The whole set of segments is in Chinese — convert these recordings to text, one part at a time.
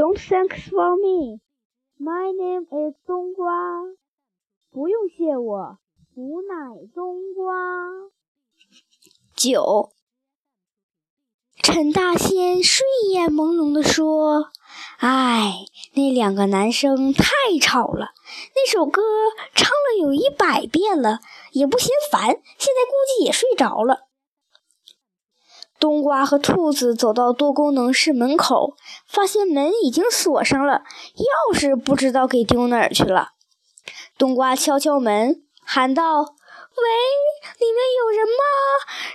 Don't thanks for me. My name is 冬瓜。不用谢我，吾乃冬瓜。九。陈大仙睡眼朦胧地说：“哎，那两个男生太吵了，那首歌唱了有一百遍了，也不嫌烦。现在估计也睡着了。”冬瓜和兔子走到多功能室门口，发现门已经锁上了，钥匙不知道给丢哪儿去了。冬瓜敲敲门，喊道：“喂，里面有人吗？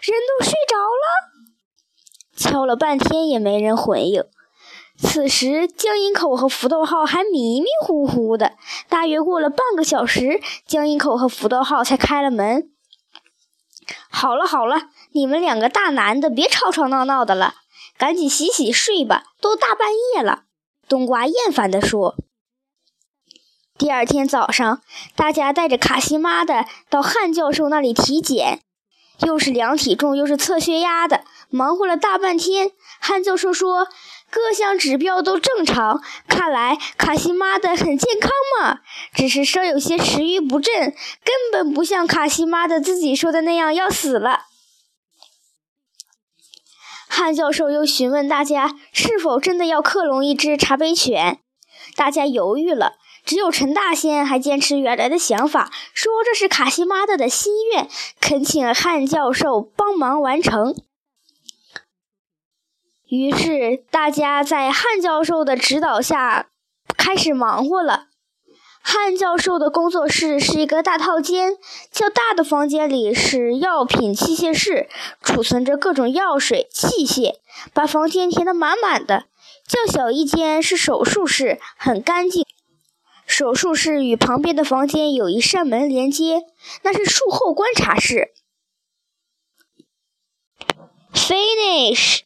人都睡着了。”敲了半天也没人回应。此时，江阴口和福豆号还迷迷糊糊的。大约过了半个小时，江阴口和福豆号才开了门。好了好了，你们两个大男的别吵吵闹闹的了，赶紧洗洗睡吧，都大半夜了。冬瓜厌烦地说。第二天早上，大家带着卡西妈的到汉教授那里体检。又是量体重，又是测血压的，忙活了大半天。汉教授说，各项指标都正常，看来卡西妈的很健康嘛，只是稍有些食欲不振，根本不像卡西妈的自己说的那样要死了。汉教授又询问大家是否真的要克隆一只茶杯犬，大家犹豫了。只有陈大仙还坚持原来的想法，说这是卡西妈的的心愿，恳请汉教授帮忙完成。于是大家在汉教授的指导下开始忙活了。汉教授的工作室是一个大套间，较大的房间里是药品器械室，储存着各种药水器械，把房间填得满满的。较小一间是手术室，很干净。手术室与旁边的房间有一扇门连接，那是术后观察室。Finish。